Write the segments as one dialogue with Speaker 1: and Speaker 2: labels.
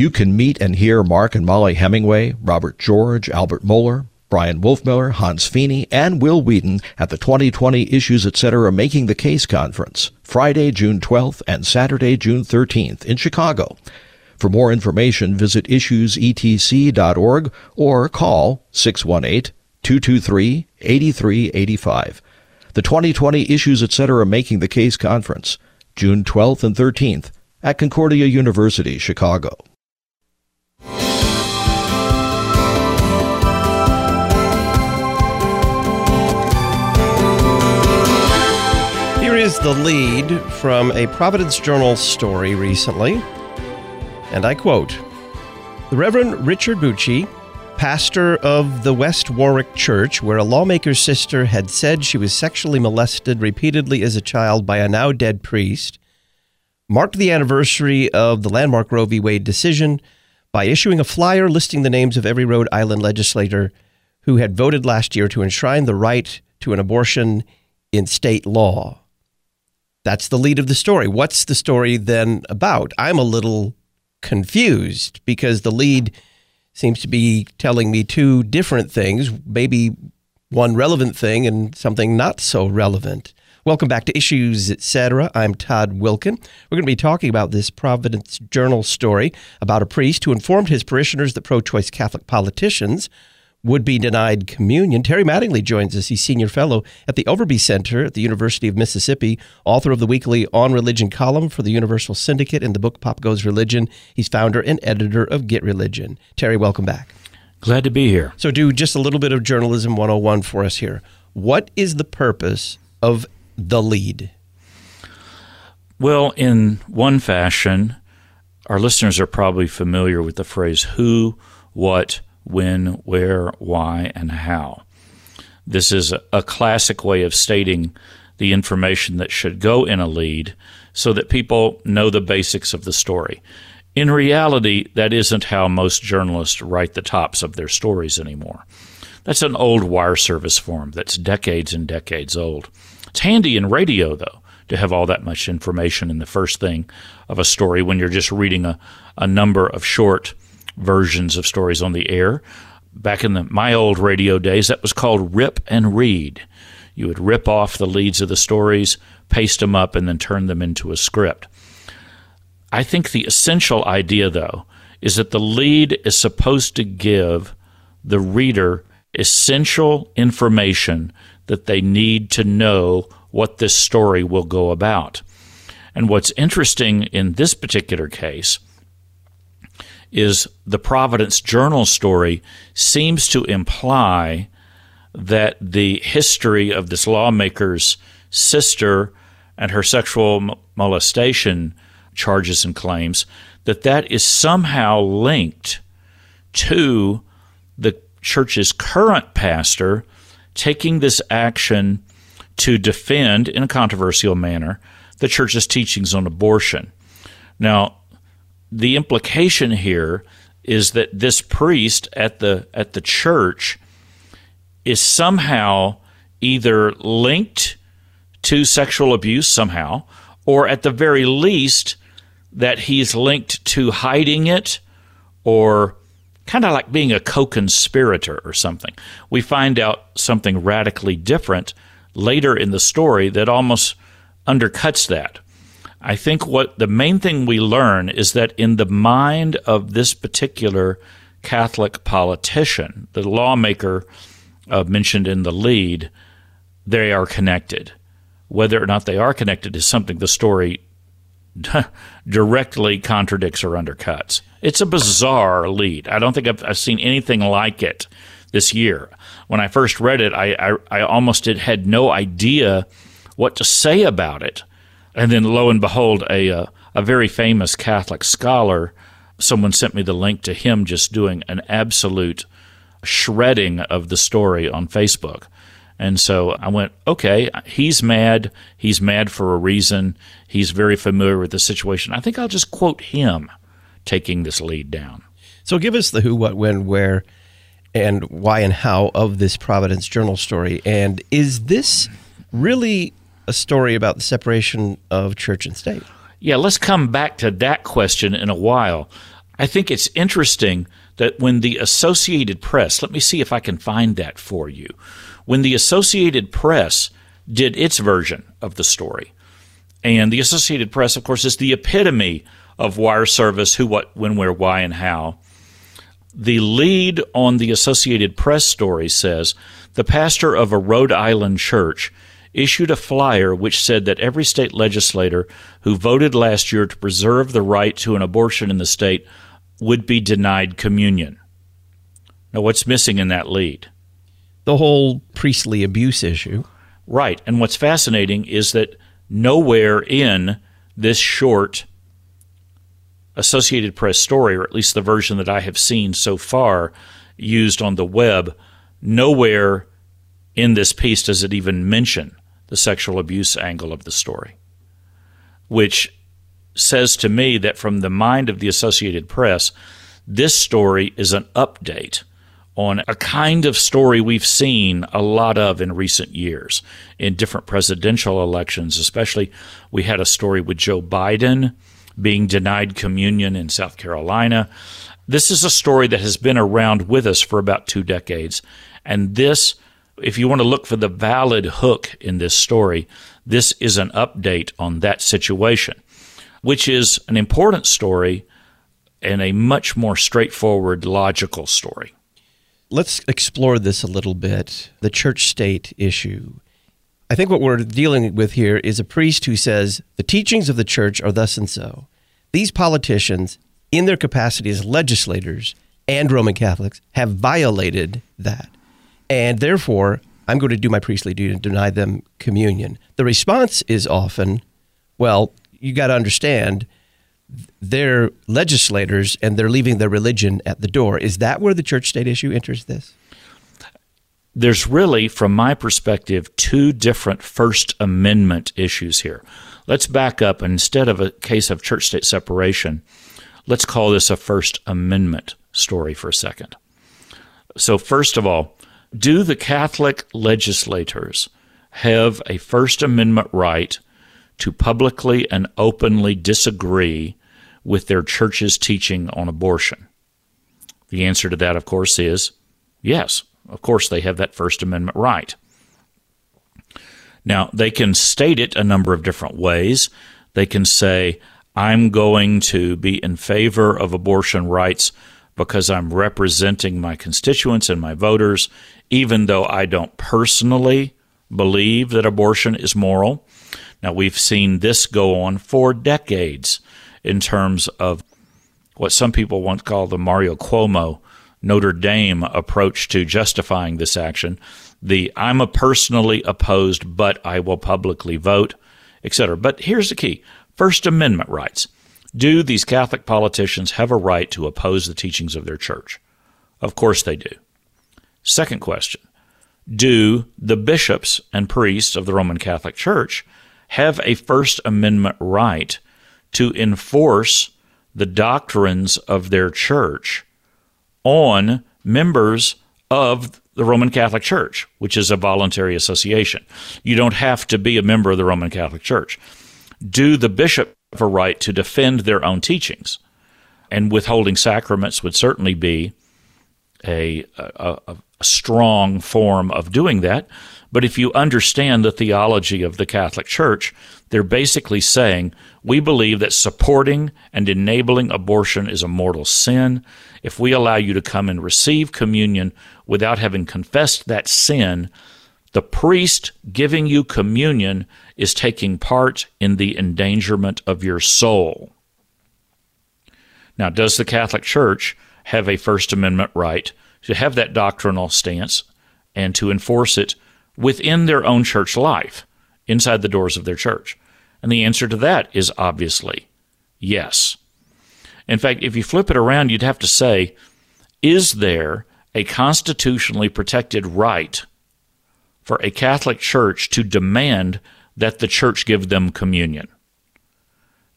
Speaker 1: You can meet and hear Mark and Mollie Hemingway, Robert George, Albert Mohler, Bryan Wolfmueller, Hans Fiene, and Will Weedon at the 2020 Issues Etc. Making the Case Conference, Friday, June 12th and Saturday, June 13th in Chicago. For more information, visit issuesetc.org or call 618 223 8385. The 2020 Issues Etc. Making the Case Conference, June 12th and 13th at Concordia University, Chicago.
Speaker 2: Is the lead from a Providence Journal story recently, and I quote The Reverend Richard Bucci, pastor of the West Warwick Church, where a lawmaker's sister had said she was sexually molested repeatedly as a child by a now dead priest, marked the anniversary of the landmark Roe v. Wade decision by issuing a flyer listing the names of every Rhode Island legislator who had voted last year to enshrine the right to an abortion in state law. That's the lead of the story. What's the story then about? I'm a little confused because the lead seems to be telling me two different things, maybe one relevant thing and something not so relevant. Welcome back to Issues Etc. I'm Todd Wilkin. We're going to be talking about this Providence Journal story about a priest who informed his parishioners that pro choice Catholic politicians would be denied communion. Terry Mattingly joins us. He's senior fellow at the Overby Center at the University of Mississippi, author of the weekly On Religion column for the Universal Syndicate and the book Pop Goes Religion. He's founder and editor of Get Religion. Terry, welcome back.
Speaker 3: Glad to be here.
Speaker 2: So, do just a little bit of journalism 101 for us here. What is the purpose of the lead?
Speaker 3: Well, in one fashion, our listeners are probably familiar with the phrase who, what, when, where, why, and how. This is a classic way of stating the information that should go in a lead so that people know the basics of the story. In reality, that isn't how most journalists write the tops of their stories anymore. That's an old wire service form that's decades and decades old. It's handy in radio, though, to have all that much information in the first thing of a story when you're just reading a, a number of short versions of stories on the air. Back in the, my old radio days, that was called rip and read. You would rip off the leads of the stories, paste them up, and then turn them into a script. I think the essential idea, though, is that the lead is supposed to give the reader essential information that they need to know what this story will go about. And what's interesting in this particular case is the Providence Journal story seems to imply that the history of this lawmaker's sister and her sexual molestation charges and claims that that is somehow linked to the church's current pastor taking this action to defend in a controversial manner the church's teachings on abortion. Now, the implication here is that this priest at the at the church is somehow either linked to sexual abuse somehow or at the very least that he's linked to hiding it or kind of like being a co-conspirator or something. We find out something radically different later in the story that almost undercuts that. I think what the main thing we learn is that in the mind of this particular Catholic politician, the lawmaker uh, mentioned in the lead, they are connected. Whether or not they are connected is something the story directly contradicts or undercuts. It's a bizarre lead. I don't think I've, I've, seen anything like it this year. When I first read it, I, I, I almost had no idea what to say about it and then lo and behold, a uh, a very famous Catholic scholar, someone sent me the link to him just doing an absolute shredding of the story on Facebook. And so I went, okay, he's mad. He's mad for a reason. He's very familiar with the situation. I think I'll just quote him taking this lead down.
Speaker 2: So give us the who, what, when, where, and why and how of this Providence Journal story. And is this really a story about the separation of church and state.
Speaker 3: Yeah, let's come back to that question in a while. I think it's interesting that when the Associated Press, let me see if I can find that for you. When the Associated Press did its version of the story, and the Associated Press, of course, is the epitome of wire service who, what, when, where, why, and how. The lead on the Associated Press story says the pastor of a Rhode Island church issued a flyer which said that every state legislator who voted last year to preserve the right to an abortion in the state would be denied communion. Now, what's missing in that lead?
Speaker 2: The whole priestly abuse issue.
Speaker 3: Right. And what's fascinating is that nowhere in this short Associated Press story, or at least the version that I have seen so far used on the web, nowhere in this piece does it even mention the sexual abuse angle of the story, which says to me that from the mind of the Associated Press, this story is an update on a kind of story we've seen a lot of in recent years in different presidential elections, especially we had a story with Joe Biden being denied communion in South Carolina. This is a story that has been around with us for about two decades. And this, if you want to look for the valid hook in this story, this is an update on that situation, which is an important story and a much more straightforward, logical story.
Speaker 2: Let's explore this a little bit the church state issue. I think what we're dealing with here is a priest who says the teachings of the church are thus and so. These politicians, in their capacity as legislators and Roman Catholics, have violated that. And therefore, I'm going to do my priestly duty and deny them communion. The response is often, well, you got to understand they're legislators and they're leaving their religion at the door. Is that where the church state issue enters this?
Speaker 3: There's really, from my perspective, two different First Amendment issues here. Let's back up. Instead of a case of church state separation, let's call this a First Amendment story for a second. So, first of all, do the Catholic legislators have a First Amendment right to publicly and openly disagree with their church's teaching on abortion? The answer to that, of course, is yes. Of course, they have that First Amendment right. Now, they can state it a number of different ways. They can say, I'm going to be in favor of abortion rights because I'm representing my constituents and my voters, even though I don't personally believe that abortion is moral. Now, we've seen this go on for decades in terms of what some people want to call the Mario Cuomo Notre Dame approach to justifying this action. The I'm a personally opposed, but I will publicly vote, etc. But here's the key First Amendment rights. Do these Catholic politicians have a right to oppose the teachings of their church? Of course they do. Second question Do the bishops and priests of the Roman Catholic Church have a First Amendment right to enforce the doctrines of their church on members of the Roman Catholic Church, which is a voluntary association. You don't have to be a member of the Roman Catholic Church. Do the bishop have a right to defend their own teachings? And withholding sacraments would certainly be a, a, a strong form of doing that. But if you understand the theology of the Catholic Church, they're basically saying we believe that supporting and enabling abortion is a mortal sin. If we allow you to come and receive communion without having confessed that sin, the priest giving you communion is taking part in the endangerment of your soul. Now, does the Catholic Church have a First Amendment right to have that doctrinal stance and to enforce it within their own church life, inside the doors of their church? And the answer to that is obviously yes. In fact, if you flip it around, you'd have to say, is there a constitutionally protected right for a Catholic church to demand that the church give them communion?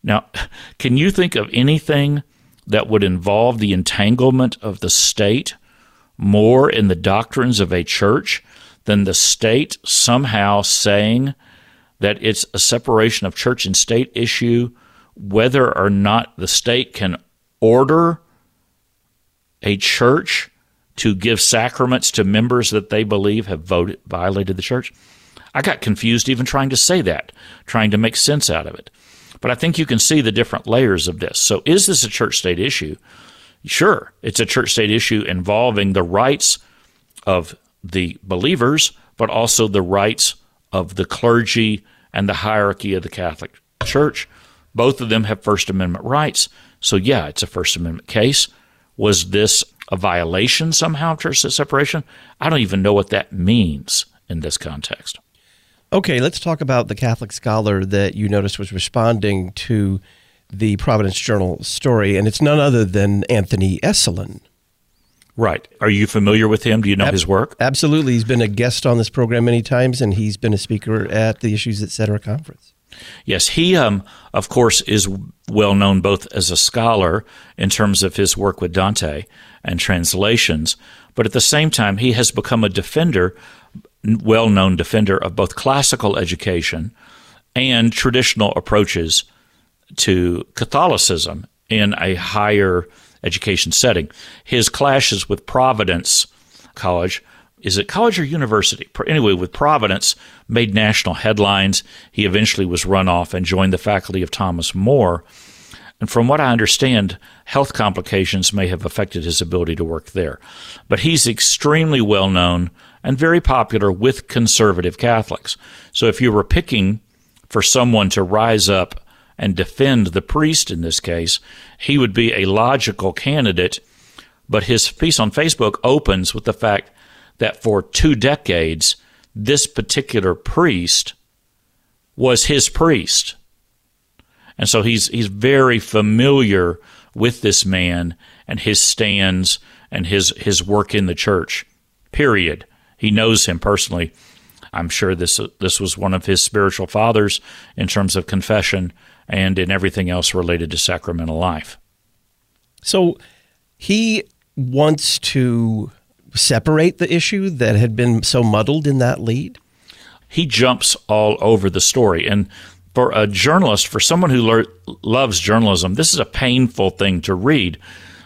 Speaker 3: Now, can you think of anything that would involve the entanglement of the state more in the doctrines of a church than the state somehow saying that it's a separation of church and state issue, whether or not the state can order a church to give sacraments to members that they believe have voted violated the church? I got confused even trying to say that, trying to make sense out of it. But I think you can see the different layers of this. So, is this a church state issue? Sure, it's a church state issue involving the rights of the believers, but also the rights of the clergy and the hierarchy of the Catholic Church. Both of them have First Amendment rights. So, yeah, it's a First Amendment case. Was this a violation somehow of church separation? I don't even know what that means in this context.
Speaker 2: Okay, let's talk about the Catholic scholar that you noticed was responding to the Providence Journal story, and it's none other than Anthony Esolen.
Speaker 3: Right. Are you familiar with him? Do you know Ab- his work?
Speaker 2: Absolutely. He's been a guest on this program many times, and he's been a speaker at the Issues Etc. conference.
Speaker 3: Yes, he, um, of course, is well known both as a scholar in terms of his work with Dante and translations, but at the same time, he has become a defender, well known defender of both classical education and traditional approaches to Catholicism in a higher education setting. His clashes with Providence College is it college or university? Anyway, with Providence, made national headlines. He eventually was run off and joined the faculty of Thomas More. And from what I understand, health complications may have affected his ability to work there. But he's extremely well known and very popular with conservative Catholics. So if you were picking for someone to rise up and defend the priest in this case, he would be a logical candidate. But his piece on Facebook opens with the fact that for two decades, this particular priest was his priest. And so he's he's very familiar with this man and his stands and his his work in the church. Period. He knows him personally. I'm sure this this was one of his spiritual fathers in terms of confession and in everything else related to sacramental life.
Speaker 2: So he wants to separate the issue that had been so muddled in that lead?
Speaker 3: He jumps all over the story. And for a journalist, for someone who le- loves journalism, this is a painful thing to read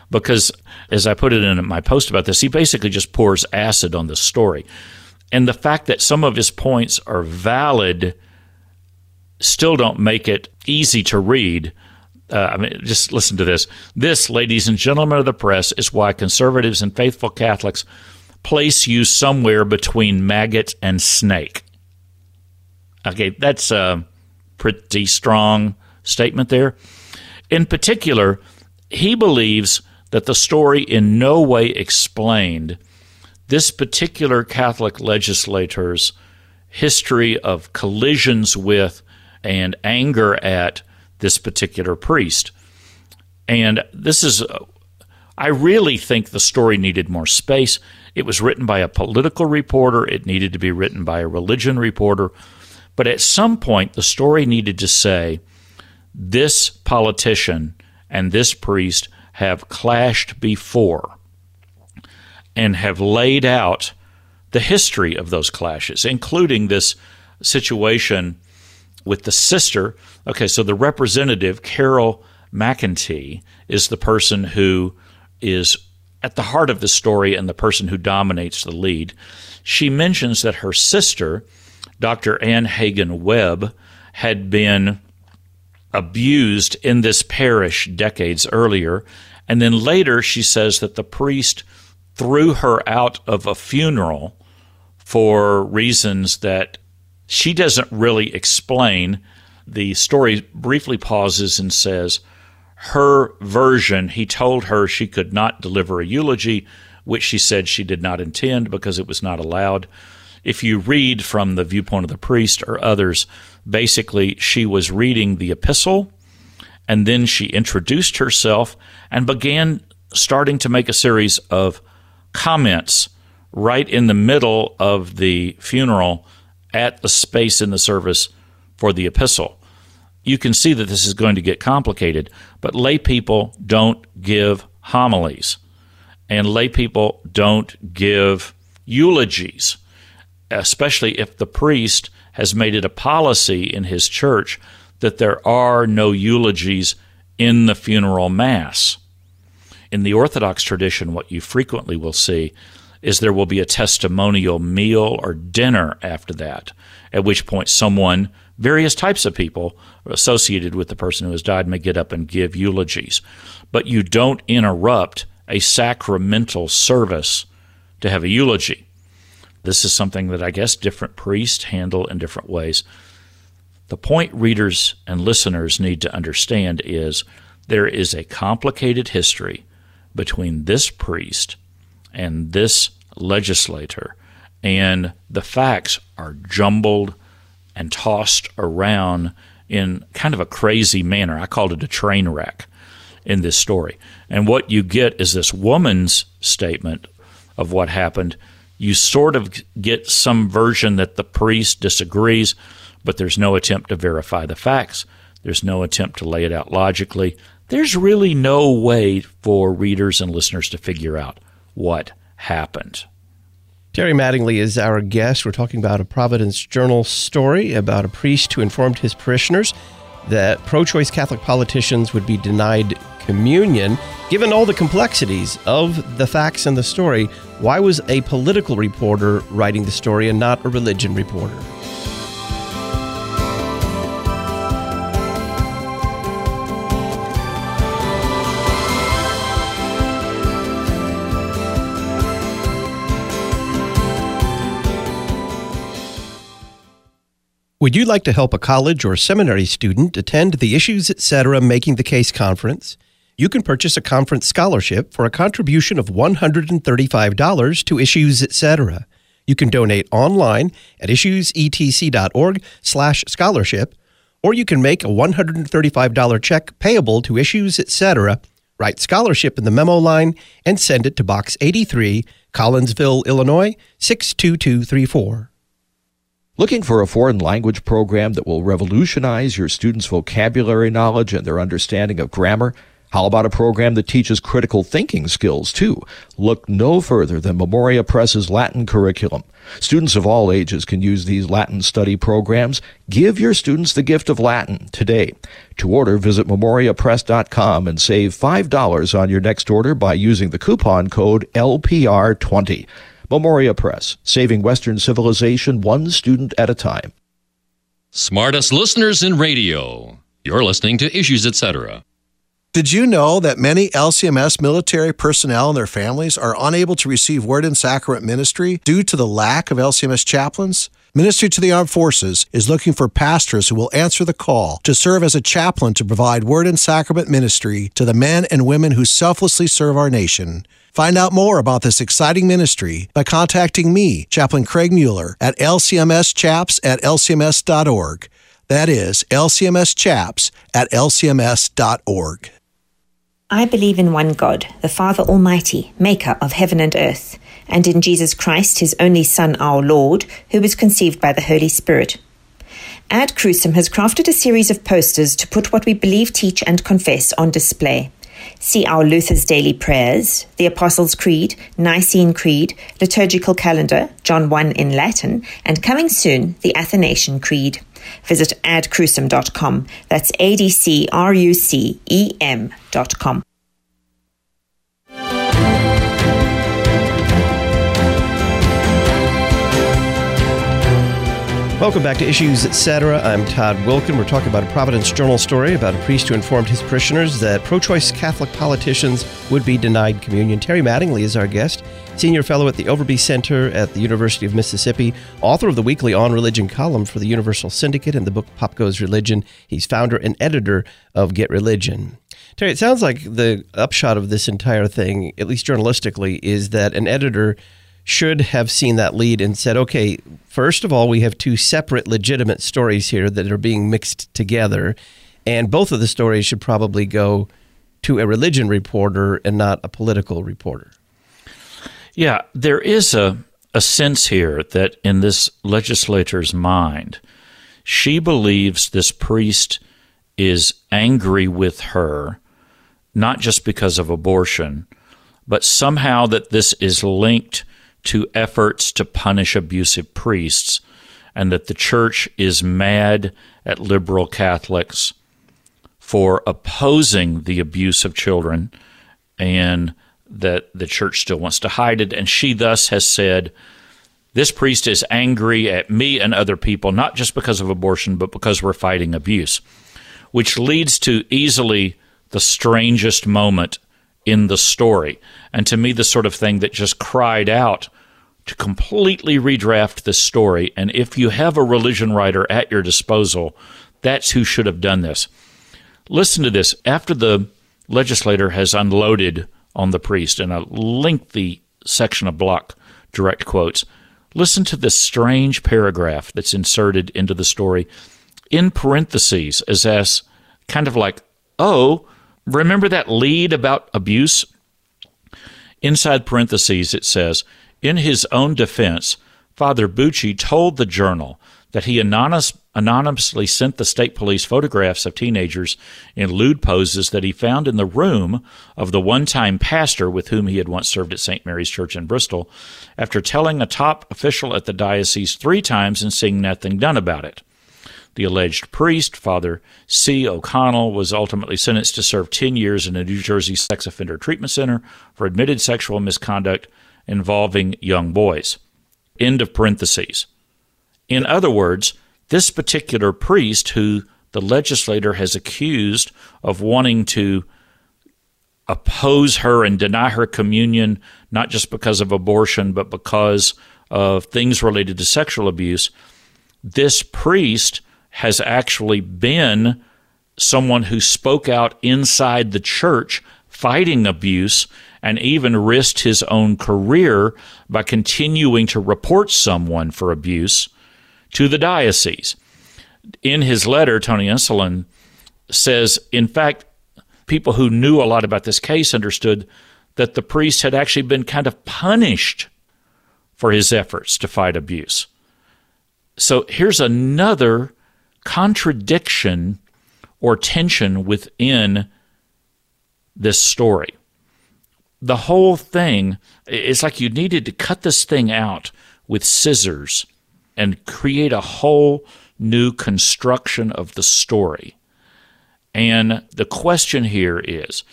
Speaker 3: because, as I put it in my post about this, he basically just pours acid on the story. And the fact that some of his points are valid still don't make it easy to read uh, I mean, just listen to this. This, ladies and gentlemen of the press, is why conservatives and faithful Catholics place you somewhere between maggot and snake. Okay, that's a pretty strong statement there. In particular, he believes that the story in no way explained this particular Catholic legislator's history of collisions with and anger at this particular priest. And this is, uh, I really think the story needed more space. It was written by a political reporter, it needed to be written by a religion reporter. But at some point, the story needed to say this politician and this priest have clashed before and have laid out the history of those clashes, including this situation with the sister. Okay, so the representative, Carol McEntee, is the person who is at the heart of the story and the person who dominates the lead. She mentions that her sister, Dr. Ann Hagan Webb, had been abused in this parish decades earlier. And then later, she says that the priest threw her out of a funeral for reasons that she doesn't really explain. The story briefly pauses and says, her version, he told her she could not deliver a eulogy, which she said she did not intend because it was not allowed. If you read from the viewpoint of the priest or others, basically she was reading the epistle and then she introduced herself and began starting to make a series of comments right in the middle of the funeral at the space in the service for the epistle. You can see that this is going to get complicated, but lay people don't give homilies, and lay people don't give eulogies, especially if the priest has made it a policy in his church that there are no eulogies in the funeral mass. In the Orthodox tradition, what you frequently will see is there will be a testimonial meal or dinner after that, at which point someone, various types of people associated with the person who has died, may get up and give eulogies. But you don't interrupt a sacramental service to have a eulogy. This is something that I guess different priests handle in different ways. The point readers and listeners need to understand is there is a complicated history between this priest and this legislator, and the facts are jumbled and tossed around in kind of a crazy manner. I called it a train wreck in this story. And what you get is this woman's statement of what happened. You sort of get some version that the priest disagrees, but there's no attempt to verify the facts. There's no attempt to lay it out logically. There's really no way for readers and listeners to figure out what happened.
Speaker 2: Terry Mattingly is our guest. We're talking about a Providence Journal story about a priest who informed his parishioners that pro choice Catholic politicians would be denied communion. Given all the complexities of the facts and the story, why was a political reporter writing the story and not a religion reporter? Would you like to help a college or seminary student attend the Issues Etc. Making the Case conference? You can purchase a conference scholarship for a contribution of $135 to Issues Etc. You can donate online at issuesetc.org slash scholarship, or you can make a $135 check payable to Issues Etc., write scholarship in the memo line, and send it to Box 83, Collinsville, Illinois 62234.
Speaker 1: Looking for a foreign language program that will revolutionize your students' vocabulary knowledge and their understanding of grammar? How about a program that teaches critical thinking skills, too? Look no further than Memoria Press's Latin curriculum. Students of all ages can use these Latin study programs. Give your students the gift of Latin today. To order, visit memoriapress.com and save $5 on your next order by using the coupon code LPR20. Memoria Press, saving Western civilization one student at a time.
Speaker 4: Smartest listeners in radio. You're listening to Issues Etc.
Speaker 5: Did you know that many LCMS military personnel and their families are unable to receive Word and Sacrament ministry due to the lack of LCMS chaplains? Ministry to the Armed Forces is looking for pastors who will answer the call to serve as a chaplain to provide Word and Sacrament ministry to the men and women who selflessly serve our nation. Find out more about this exciting ministry by contacting me, Chaplain Craig Muehler, at lcmschaps at lcms.org. That is lcmschaps at lcms.org.
Speaker 6: I believe in one God, the Father Almighty, maker of heaven and earth, and in Jesus Christ, his only Son, our Lord, who was conceived by the Holy Spirit. Ad Crucem has crafted a series of posters to put what we believe, teach, and confess on display. See our Luther's Daily Prayers, the Apostles' Creed, Nicene Creed, Liturgical Calendar, John 1 in Latin, and coming soon, the Athanasian Creed. Visit adcrucem.com. That's A D C R U C E M.com.
Speaker 2: Welcome back to Issues Etc. I'm Todd Wilkin. We're talking about a Providence Journal story about a priest who informed his parishioners that pro choice Catholic politicians would be denied communion. Terry Mattingly is our guest, senior fellow at the Overby Center at the University of Mississippi, author of the weekly On Religion column for the Universal Syndicate and the book Pop Goes Religion. He's founder and editor of Get Religion. Terry, it sounds like the upshot of this entire thing, at least journalistically, is that an editor should have seen that lead and said, okay, first of all, we have two separate legitimate stories here that are being mixed together. And both of the stories should probably go to a religion reporter and not a political reporter.
Speaker 3: Yeah, there is a, a sense here that in this legislator's mind, she believes this priest is angry with her, not just because of abortion, but somehow that this is linked to efforts to punish abusive priests, and that the church is mad at liberal Catholics for opposing the abuse of children and that the church still wants to hide it. And she thus has said, This priest is angry at me and other people, not just because of abortion, but because we're fighting abuse, which leads to easily the strangest moment in the story. And to me, the sort of thing that just cried out to completely redraft this story. And if you have a religion writer at your disposal, that's who should have done this. Listen to this. After the legislator has unloaded on the priest in a lengthy section of block direct quotes, listen to this strange paragraph that's inserted into the story in parentheses as as kind of like, oh, remember that lead about abuse? Inside parentheses, it says, in his own defense, Father Bucci told the journal that he anonymous, anonymously sent the state police photographs of teenagers in lewd poses that he found in the room of the one time pastor with whom he had once served at St. Mary's Church in Bristol, after telling a top official at the diocese three times and seeing nothing done about it. The alleged priest, Father C. O'Connell, was ultimately sentenced to serve 10 years in a New Jersey sex offender treatment center for admitted sexual misconduct involving young boys. End of parentheses. In other words, this particular priest who the legislator has accused of wanting to oppose her and deny her communion, not just because of abortion, but because of things related to sexual abuse, this priest has actually been someone who spoke out inside the church fighting abuse and even risked his own career by continuing to report someone for abuse to the diocese. In his letter, Tony Esolen says, in fact, people who knew a lot about this case understood that the priest had actually been kind of punished for his efforts to fight abuse. So here's another contradiction or tension within this story. The whole thing is like you needed to cut this thing out with scissors and create a whole new construction of the story. And the question here is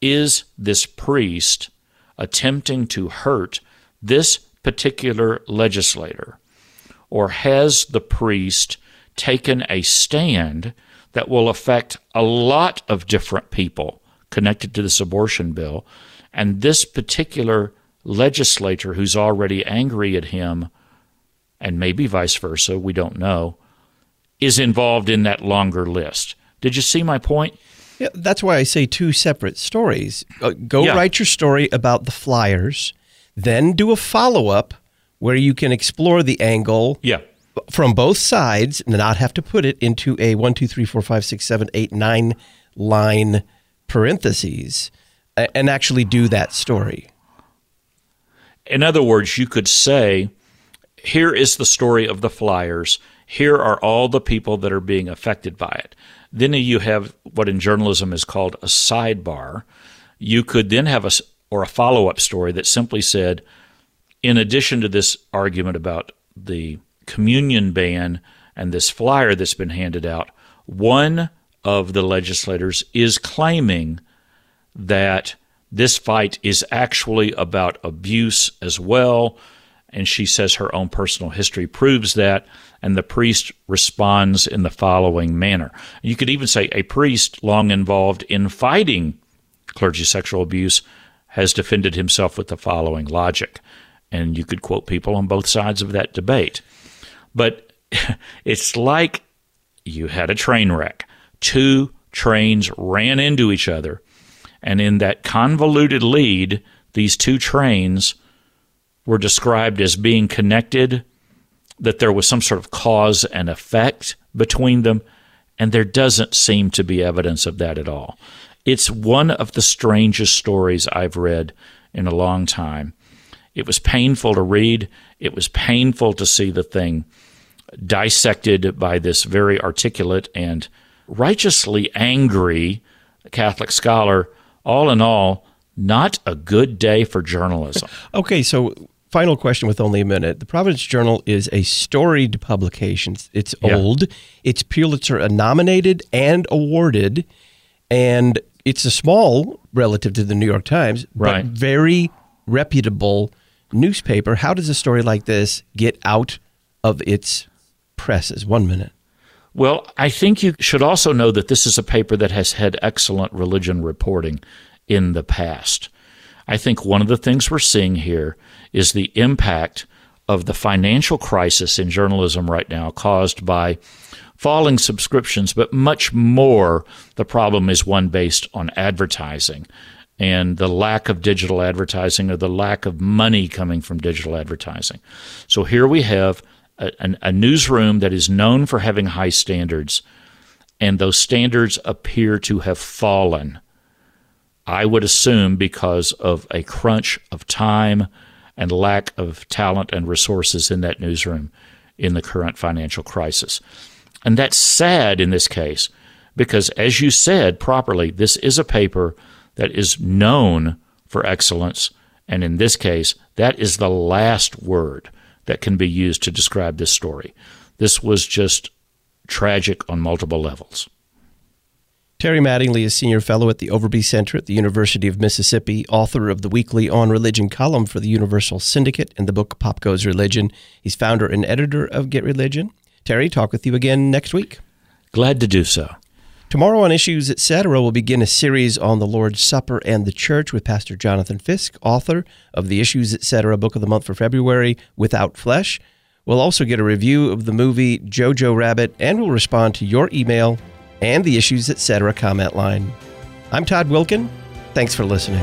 Speaker 3: Is this priest attempting to hurt this particular legislator? Or has the priest taken a stand that will affect a lot of different people connected to this abortion bill. And this particular legislator who's already angry at him, and maybe vice versa, we don't know, is involved in that longer list. Did you see my point?
Speaker 2: Yeah, that's why I say two separate stories. Uh, go yeah. write your story about the flyers, then do a follow up where you can explore the angle
Speaker 3: yeah.
Speaker 2: From both sides and not have to put it into a one, two, three, four, five, six, seven, eight, nine line parentheses and actually do that story.
Speaker 3: In other words, you could say, here is the story of the flyers. Here are all the people that are being affected by it. Then you have what in journalism is called a sidebar. You could then have a or a follow up story that simply said, in addition to this argument about the communion ban and this flyer that's been handed out, one of the legislators is claiming that this fight is actually about abuse as well. And she says her own personal history proves that. And the priest responds in the following manner. You could even say a priest long involved in fighting clergy sexual abuse has defended himself with the following logic. And you could quote people on both sides of that debate. But it's like you had a train wreck two trains ran into each other. And in that convoluted lead, these two trains were described as being connected, that there was some sort of cause and effect between them. And there doesn't seem to be evidence of that at all. It's one of the strangest stories I've read in a long time. It was painful to read. It was painful to see the thing dissected by this very articulate and righteously angry Catholic scholar. All in all, not a good day for journalism.
Speaker 2: okay, so final question with only a minute. The Providence Journal is a storied publication. It's old. Yeah. It's Pulitzer nominated and awarded. And it's a small relative to the New York Times,
Speaker 3: Right.
Speaker 2: but very reputable newspaper. How does a story like this get out of its presses? One minute.
Speaker 3: Well, I think you should also know that this is a paper that has had excellent religion reporting in the past. I think one of the things we're seeing here is the impact of the financial crisis in journalism right now caused by falling subscriptions, but much more the problem is one based on advertising and the lack of digital advertising or the lack of money coming from digital advertising. So here we have a, a newsroom that is known for having high standards, and those standards appear to have fallen. I would assume because of a crunch of time and lack of talent and resources in that newsroom in the current financial crisis. And that's sad in this case because, as you said properly, this is a paper that is known for excellence. And in this case, that is the last word that can be used to describe this story. This was just tragic on multiple levels.
Speaker 2: Terry Mattingly is Senior Fellow at the Overby Center at the University of Mississippi, author of the weekly On Religion column for the Universal Syndicate and the book Pop Goes Religion. He's founder and editor of Get Religion. Terry, talk with you again next week.
Speaker 3: Glad to do so.
Speaker 2: Tomorrow on Issues Etc., we'll begin a series on the Lord's Supper and the Church with Pastor Jonathan Fisk, author of the Issues Etc. book of the month for February, Without Flesh. We'll also get a review of the movie Jojo Rabbit, and we'll respond to your email and the Issues Etc. comment line. I'm Todd Wilkin. Thanks for listening.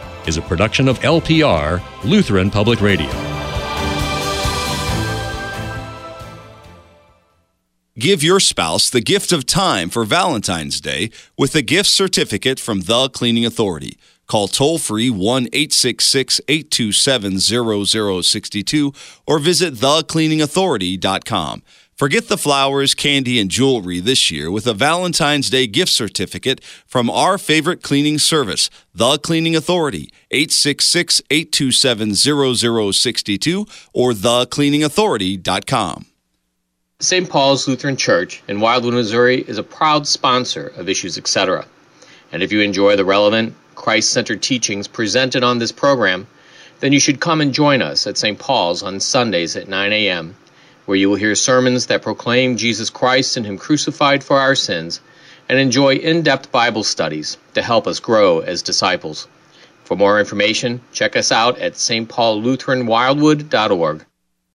Speaker 4: is a production of LPR, Lutheran Public Radio.
Speaker 7: Give your spouse the gift of time for Valentine's Day with a gift certificate from The Cleaning Authority. Call toll free 1 866 827 0062 or visit thecleaningauthority.com. Forget the flowers, candy, and jewelry this year with a Valentine's Day gift certificate from our favorite cleaning service, The Cleaning Authority, 866 827 0062 or thecleaningauthority.com.
Speaker 8: St. Paul's Lutheran Church in Wildwood, Missouri is a proud sponsor of Issues Etc. And if you enjoy the relevant, Christ centered teachings presented on this program, then you should come and join us at St. Paul's on Sundays at 9 a.m., where you will hear sermons that proclaim Jesus Christ and Him crucified for our sins, and enjoy in depth Bible studies to help us grow as disciples. For more information, check us out at stpaullutheranwildwood.org.